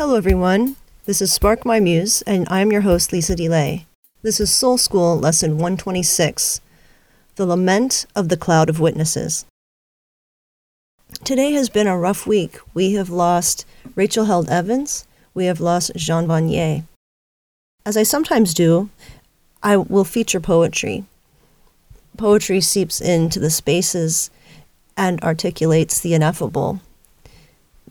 Hello, everyone. This is Spark My Muse, and I'm your host, Lisa DeLay. This is Soul School Lesson 126 The Lament of the Cloud of Witnesses. Today has been a rough week. We have lost Rachel Held Evans, we have lost Jean Vanier. As I sometimes do, I will feature poetry. Poetry seeps into the spaces and articulates the ineffable,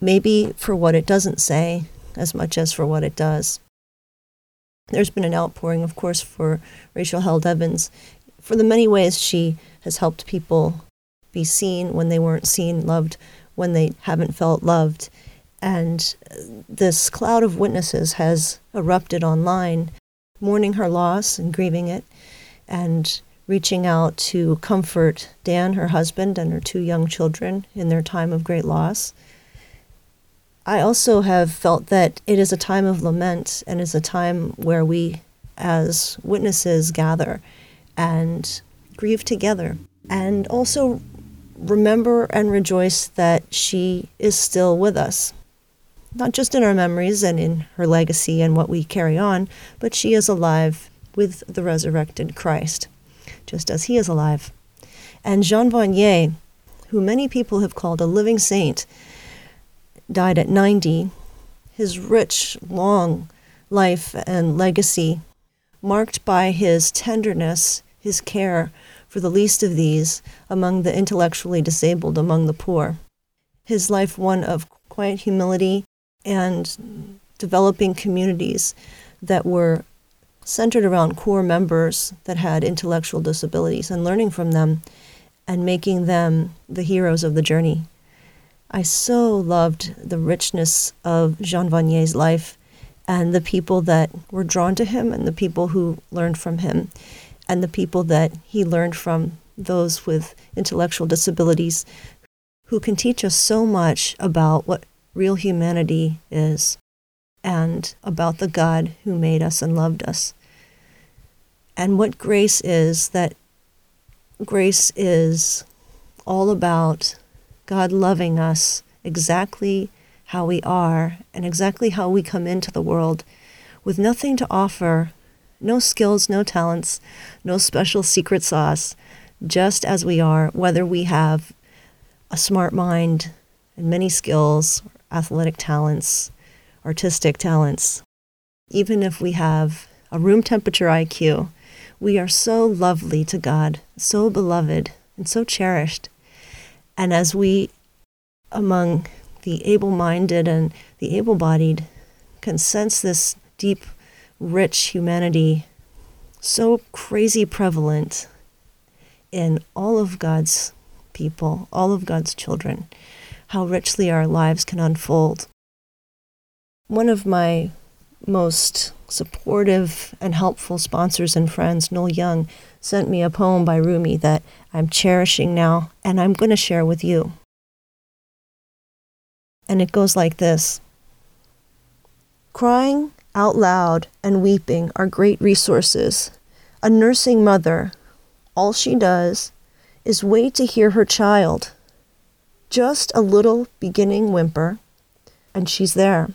maybe for what it doesn't say as much as for what it does. There's been an outpouring, of course, for Rachel Held Evans for the many ways she has helped people be seen when they weren't seen, loved when they haven't felt loved. And uh, this cloud of witnesses has erupted online, mourning her loss and grieving it, and reaching out to comfort Dan, her husband, and her two young children in their time of great loss. I also have felt that it is a time of lament and is a time where we, as witnesses, gather and grieve together. And also remember and rejoice that she is still with us. Not just in our memories and in her legacy and what we carry on, but she is alive with the resurrected Christ, just as he is alive. And Jean Vanier, who many people have called a living saint, died at 90. His rich, long life and legacy, marked by his tenderness, his care for the least of these among the intellectually disabled, among the poor. His life one of quiet humility and developing communities that were centered around core members that had intellectual disabilities and learning from them and making them the heroes of the journey. I so loved the richness of Jean Vanier's life and the people that were drawn to him and the people who learned from him and the people that he learned from, those with intellectual disabilities, who can teach us so much about what real humanity is and about the God who made us and loved us. And what grace is that grace is all about God loving us exactly how we are and exactly how we come into the world with nothing to offer, no skills, no talents, no special secret sauce, just as we are, whether we have a smart mind and many skills, athletic talents, artistic talents, even if we have a room temperature IQ, we are so lovely to God, so beloved, and so cherished. And as we, among the able minded and the able bodied, can sense this deep, rich humanity so crazy prevalent in all of God's people, all of God's children, how richly our lives can unfold. One of my most supportive and helpful sponsors and friends, Noel Young, sent me a poem by Rumi that I'm cherishing now and I'm going to share with you. And it goes like this Crying out loud and weeping are great resources. A nursing mother, all she does is wait to hear her child. Just a little beginning whimper, and she's there.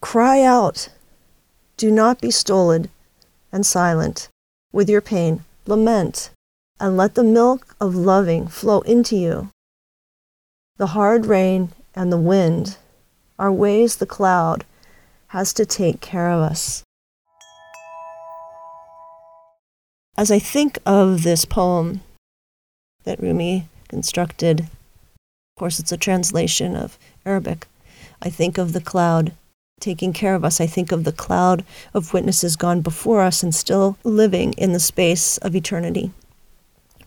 Cry out. Do not be stolid and silent with your pain. Lament and let the milk of loving flow into you. The hard rain and the wind are ways the cloud has to take care of us. As I think of this poem that Rumi constructed, of course, it's a translation of Arabic, I think of the cloud taking care of us. I think of the cloud of witnesses gone before us and still living in the space of eternity,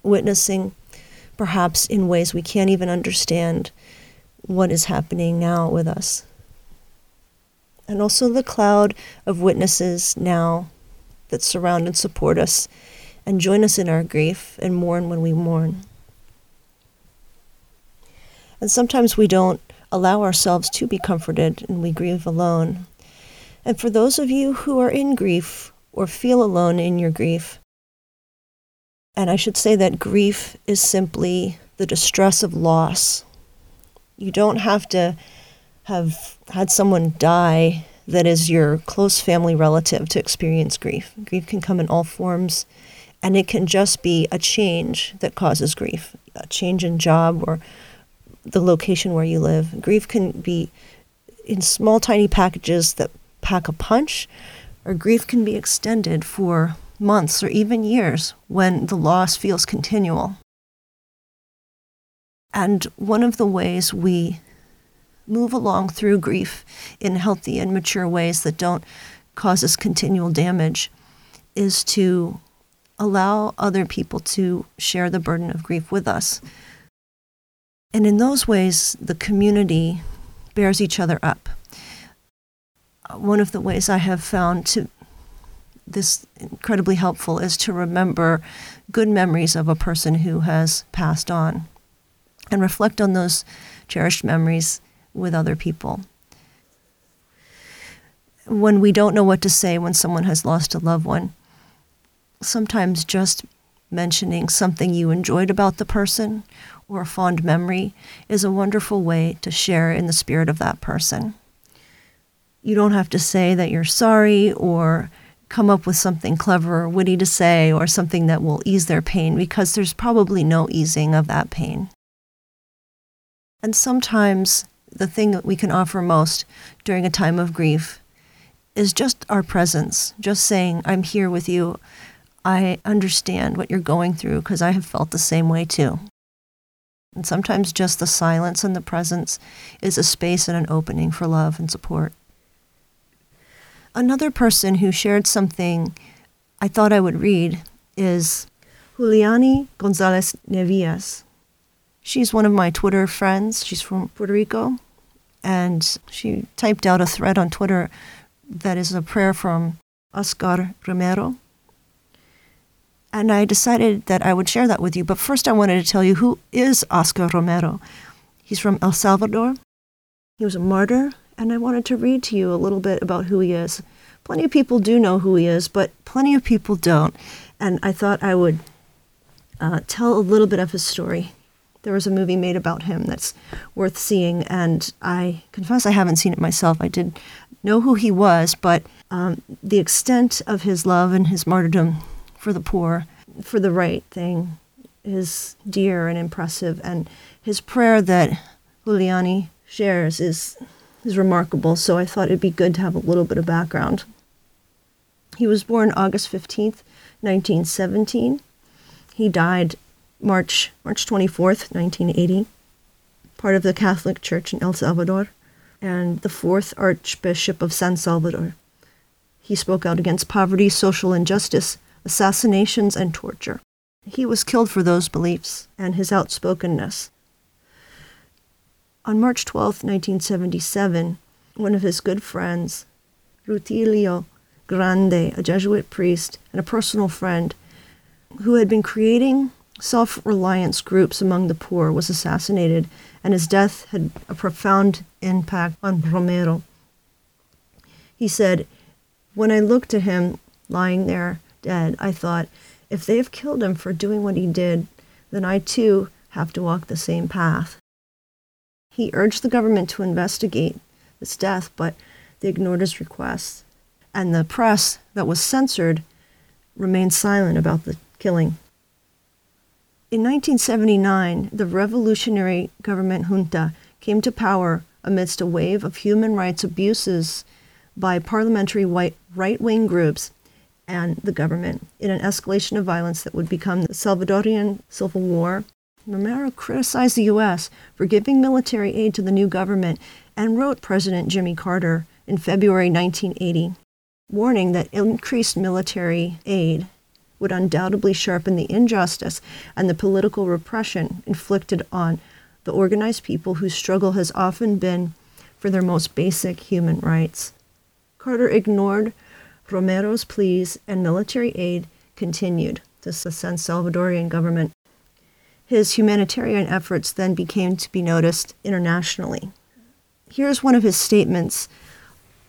witnessing perhaps in ways we can't even understand what is happening now with us. And also the cloud of witnesses now that surround and support us and join us in our grief and mourn when we mourn. And sometimes we don't allow ourselves to be comforted and we grieve alone. And for those of you who are in grief or feel alone in your grief, and I should say that grief is simply the distress of loss. You don't have to have had someone die that is your close family relative to experience grief. Grief can come in all forms, and it can just be a change that causes grief a change in job or the location where you live. Grief can be in small, tiny packages that pack a punch, or grief can be extended for months or even years when the loss feels continual. And one of the ways we move along through grief in healthy and mature ways that don't cause us continual damage is to allow other people to share the burden of grief with us. And in those ways, the community bears each other up. Uh, one of the ways I have found to this incredibly helpful is to remember good memories of a person who has passed on and reflect on those cherished memories with other people. When we don't know what to say when someone has lost a loved one, sometimes just mentioning something you enjoyed about the person or a fond memory is a wonderful way to share in the spirit of that person. You don't have to say that you're sorry or come up with something clever or witty to say or something that will ease their pain because there's probably no easing of that pain. And sometimes the thing that we can offer most during a time of grief is just our presence, just saying, I'm here with you. I understand what you're going through because I have felt the same way too. And sometimes just the silence and the presence is a space and an opening for love and support. Another person who shared something I thought I would read is Juliani Gonzalez Nevias. She's one of my Twitter friends. She's from Puerto Rico. And she typed out a thread on Twitter that is a prayer from Oscar Romero. And I decided that I would share that with you. But first, I wanted to tell you who is Oscar Romero. He's from El Salvador. He was a martyr, and I wanted to read to you a little bit about who he is. Plenty of people do know who he is, but plenty of people don't. And I thought I would uh, tell a little bit of his story. There was a movie made about him that's worth seeing, and I confess I haven't seen it myself. I did know who he was, but um, the extent of his love and his martyrdom for the poor, for the right thing, is dear and impressive. And his prayer that Juliani shares is, is remarkable, so I thought it'd be good to have a little bit of background. He was born August 15th, 1917. He died March, March 24th, 1980, part of the Catholic Church in El Salvador, and the fourth Archbishop of San Salvador. He spoke out against poverty, social injustice, assassinations, and torture. He was killed for those beliefs and his outspokenness. On March 12, 1977, one of his good friends, Rutilio Grande, a Jesuit priest and a personal friend, who had been creating self reliance groups among the poor, was assassinated, and his death had a profound impact on Romero. He said, When I looked at him lying there dead, I thought, if they have killed him for doing what he did, then I too have to walk the same path. He urged the government to investigate this death, but they ignored his requests, and the press that was censored remained silent about the killing. In 1979, the revolutionary government junta came to power amidst a wave of human rights abuses by paramilitary right wing groups and the government in an escalation of violence that would become the Salvadorian Civil War. Romero criticized the U.S. for giving military aid to the new government and wrote President Jimmy Carter in February 1980, warning that increased military aid would undoubtedly sharpen the injustice and the political repression inflicted on the organized people whose struggle has often been for their most basic human rights. Carter ignored Romero's pleas and military aid continued to the San Salvadorian government. His humanitarian efforts then became to be noticed internationally. Here's one of his statements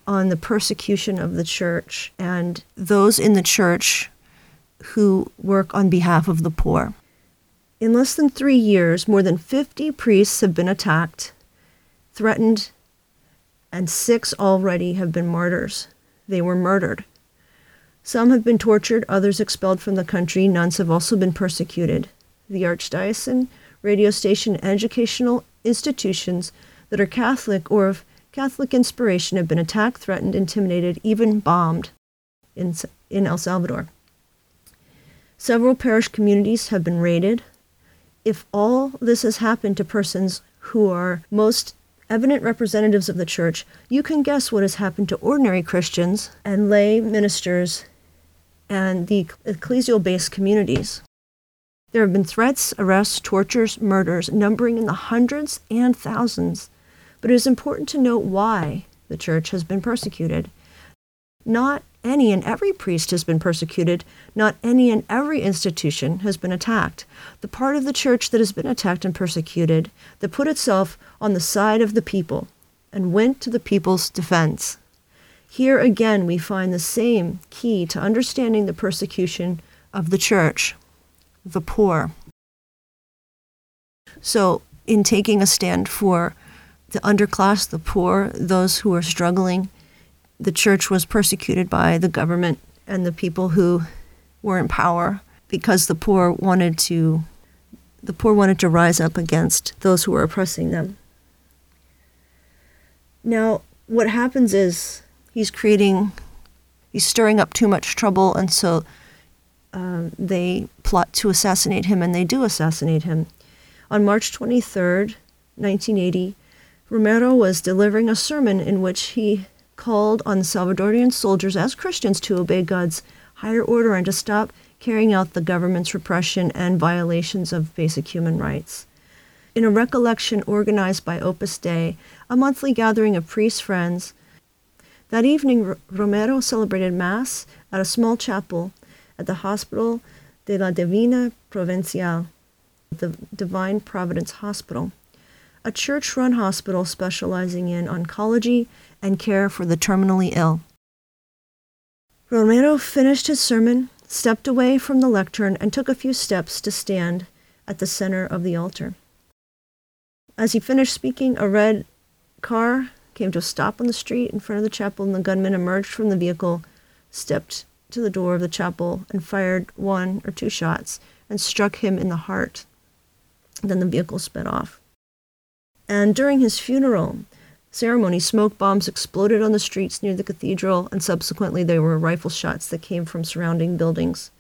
on the persecution of the church and those in the church who work on behalf of the poor. In less than three years, more than 50 priests have been attacked, threatened, and six already have been martyrs. They were murdered. Some have been tortured, others expelled from the country, nuns have also been persecuted. The archdiocesan, radio station, educational institutions that are Catholic or of Catholic inspiration have been attacked, threatened, intimidated, even bombed in, in El Salvador. Several parish communities have been raided. If all this has happened to persons who are most evident representatives of the church, you can guess what has happened to ordinary Christians and lay ministers and the ecclesial based communities. There have been threats, arrests, tortures, murders, numbering in the hundreds and thousands. But it is important to note why the church has been persecuted. Not any and every priest has been persecuted. Not any and every institution has been attacked. The part of the church that has been attacked and persecuted, that put itself on the side of the people and went to the people's defense. Here again, we find the same key to understanding the persecution of the church the poor. So, in taking a stand for the underclass, the poor, those who are struggling, the church was persecuted by the government and the people who were in power because the poor wanted to the poor wanted to rise up against those who were oppressing them. Now, what happens is he's creating he's stirring up too much trouble and so uh, they plot to assassinate him and they do assassinate him. On March 23rd, 1980, Romero was delivering a sermon in which he called on Salvadorian soldiers as Christians to obey God's higher order and to stop carrying out the government's repression and violations of basic human rights. In a recollection organized by Opus Dei, a monthly gathering of priest friends, that evening Romero celebrated Mass at a small chapel at the Hospital de la Divina Providencia, the Divine Providence Hospital a church run hospital specializing in oncology and care for the terminally ill. Romero finished his sermon, stepped away from the lectern, and took a few steps to stand at the center of the altar. As he finished speaking, a red car came to a stop on the street in front of the chapel, and the gunman emerged from the vehicle, stepped to the door of the chapel, and fired one or two shots and struck him in the heart. Then the vehicle sped off. And during his funeral ceremony, smoke bombs exploded on the streets near the cathedral, and subsequently there were rifle shots that came from surrounding buildings.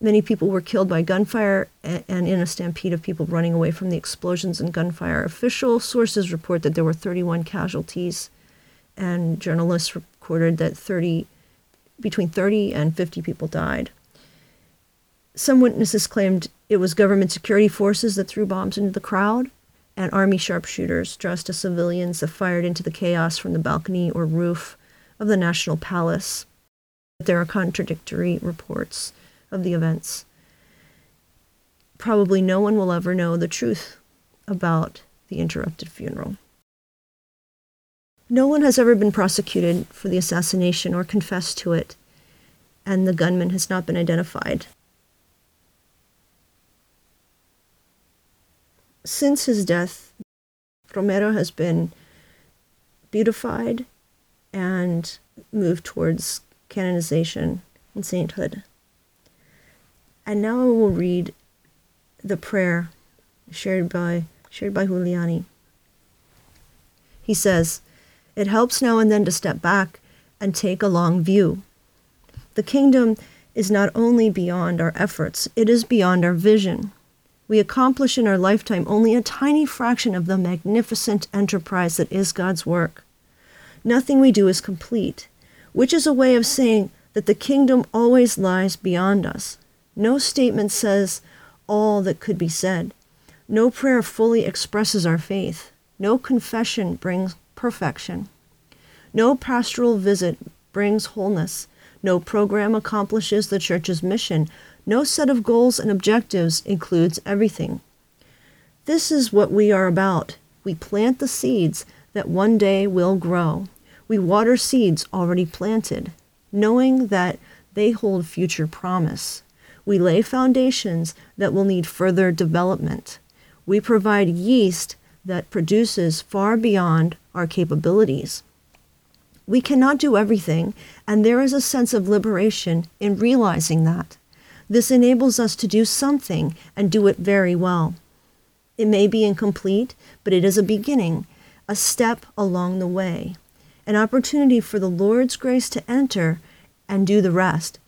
Many people were killed by gunfire and in a stampede of people running away from the explosions and gunfire. Official sources report that there were 31 casualties, and journalists recorded that 30, between 30 and 50 people died. Some witnesses claimed it was government security forces that threw bombs into the crowd and army sharpshooters dressed as civilians that fired into the chaos from the balcony or roof of the National Palace. But there are contradictory reports of the events. Probably no one will ever know the truth about the interrupted funeral. No one has ever been prosecuted for the assassination or confessed to it, and the gunman has not been identified. since his death, Romero has been beatified and moved towards canonization and sainthood. And now I will read the prayer shared by shared by Giuliani. He says, "It helps now and then to step back and take a long view. The kingdom is not only beyond our efforts, it is beyond our vision we accomplish in our lifetime only a tiny fraction of the magnificent enterprise that is God's work. Nothing we do is complete, which is a way of saying that the kingdom always lies beyond us. No statement says all that could be said. No prayer fully expresses our faith. No confession brings perfection. No pastoral visit brings wholeness. No program accomplishes the church's mission. No set of goals and objectives includes everything. This is what we are about. We plant the seeds that one day will grow. We water seeds already planted, knowing that they hold future promise. We lay foundations that will need further development. We provide yeast that produces far beyond our capabilities. We cannot do everything, and there is a sense of liberation in realizing that. This enables us to do something and do it very well. It may be incomplete, but it is a beginning, a step along the way, an opportunity for the Lord's grace to enter and do the rest.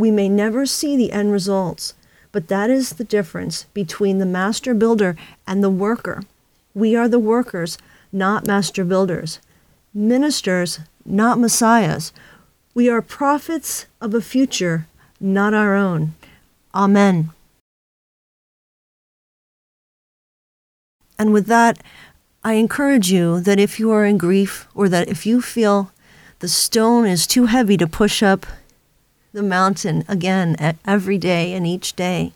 We may never see the end results, but that is the difference between the master builder and the worker. We are the workers, not master builders. Ministers, not messiahs. We are prophets of a future, not our own. Amen. And with that, I encourage you that if you are in grief or that if you feel the stone is too heavy to push up the mountain again every day and each day,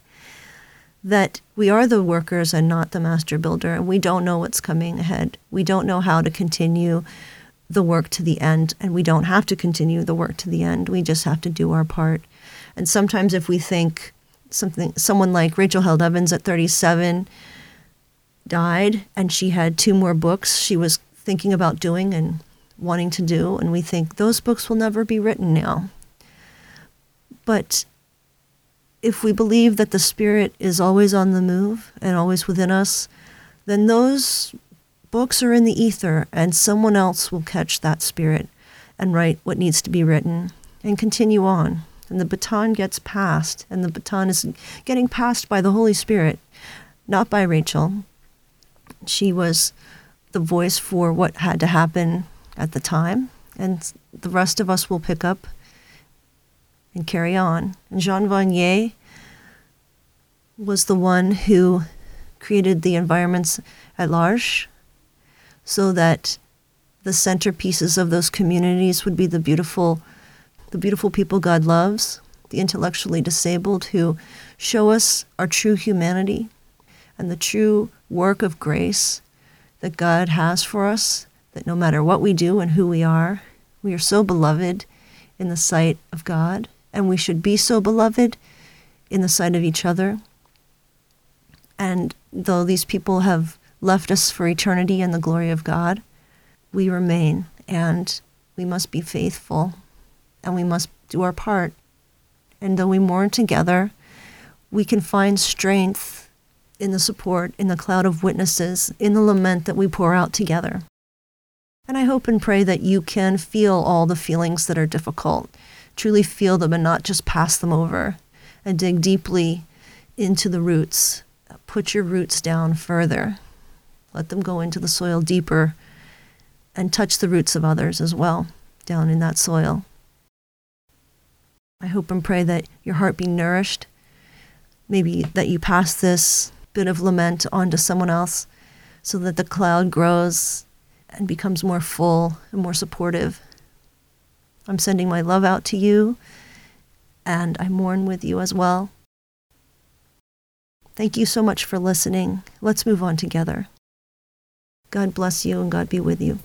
that we are the workers and not the master builder, and we don't know what's coming ahead. We don't know how to continue the work to the end, and we don't have to continue the work to the end. We just have to do our part. And sometimes, if we think something, someone like Rachel Held Evans at 37 died, and she had two more books she was thinking about doing and wanting to do, and we think those books will never be written now. But if we believe that the Spirit is always on the move and always within us, then those books are in the ether, and someone else will catch that spirit and write what needs to be written and continue on. And the baton gets passed, and the baton is getting passed by the Holy Spirit, not by Rachel. She was the voice for what had to happen at the time, and the rest of us will pick up and carry on. And Jean Vanier was the one who created the environments at large so that the centerpieces of those communities would be the beautiful the beautiful people God loves, the intellectually disabled who show us our true humanity and the true work of grace that God has for us, that no matter what we do and who we are, we are so beloved in the sight of God, and we should be so beloved in the sight of each other. And though these people have left us for eternity in the glory of God, we remain and we must be faithful and we must do our part. And though we mourn together, we can find strength in the support, in the cloud of witnesses, in the lament that we pour out together. And I hope and pray that you can feel all the feelings that are difficult, truly feel them and not just pass them over, and dig deeply into the roots. Put your roots down further let them go into the soil deeper and touch the roots of others as well down in that soil. I hope and pray that your heart be nourished. Maybe that you pass this bit of lament on to someone else so that the cloud grows and becomes more full and more supportive. I'm sending my love out to you, and I mourn with you as well. Thank you so much for listening. Let's move on together. God bless you and God be with you.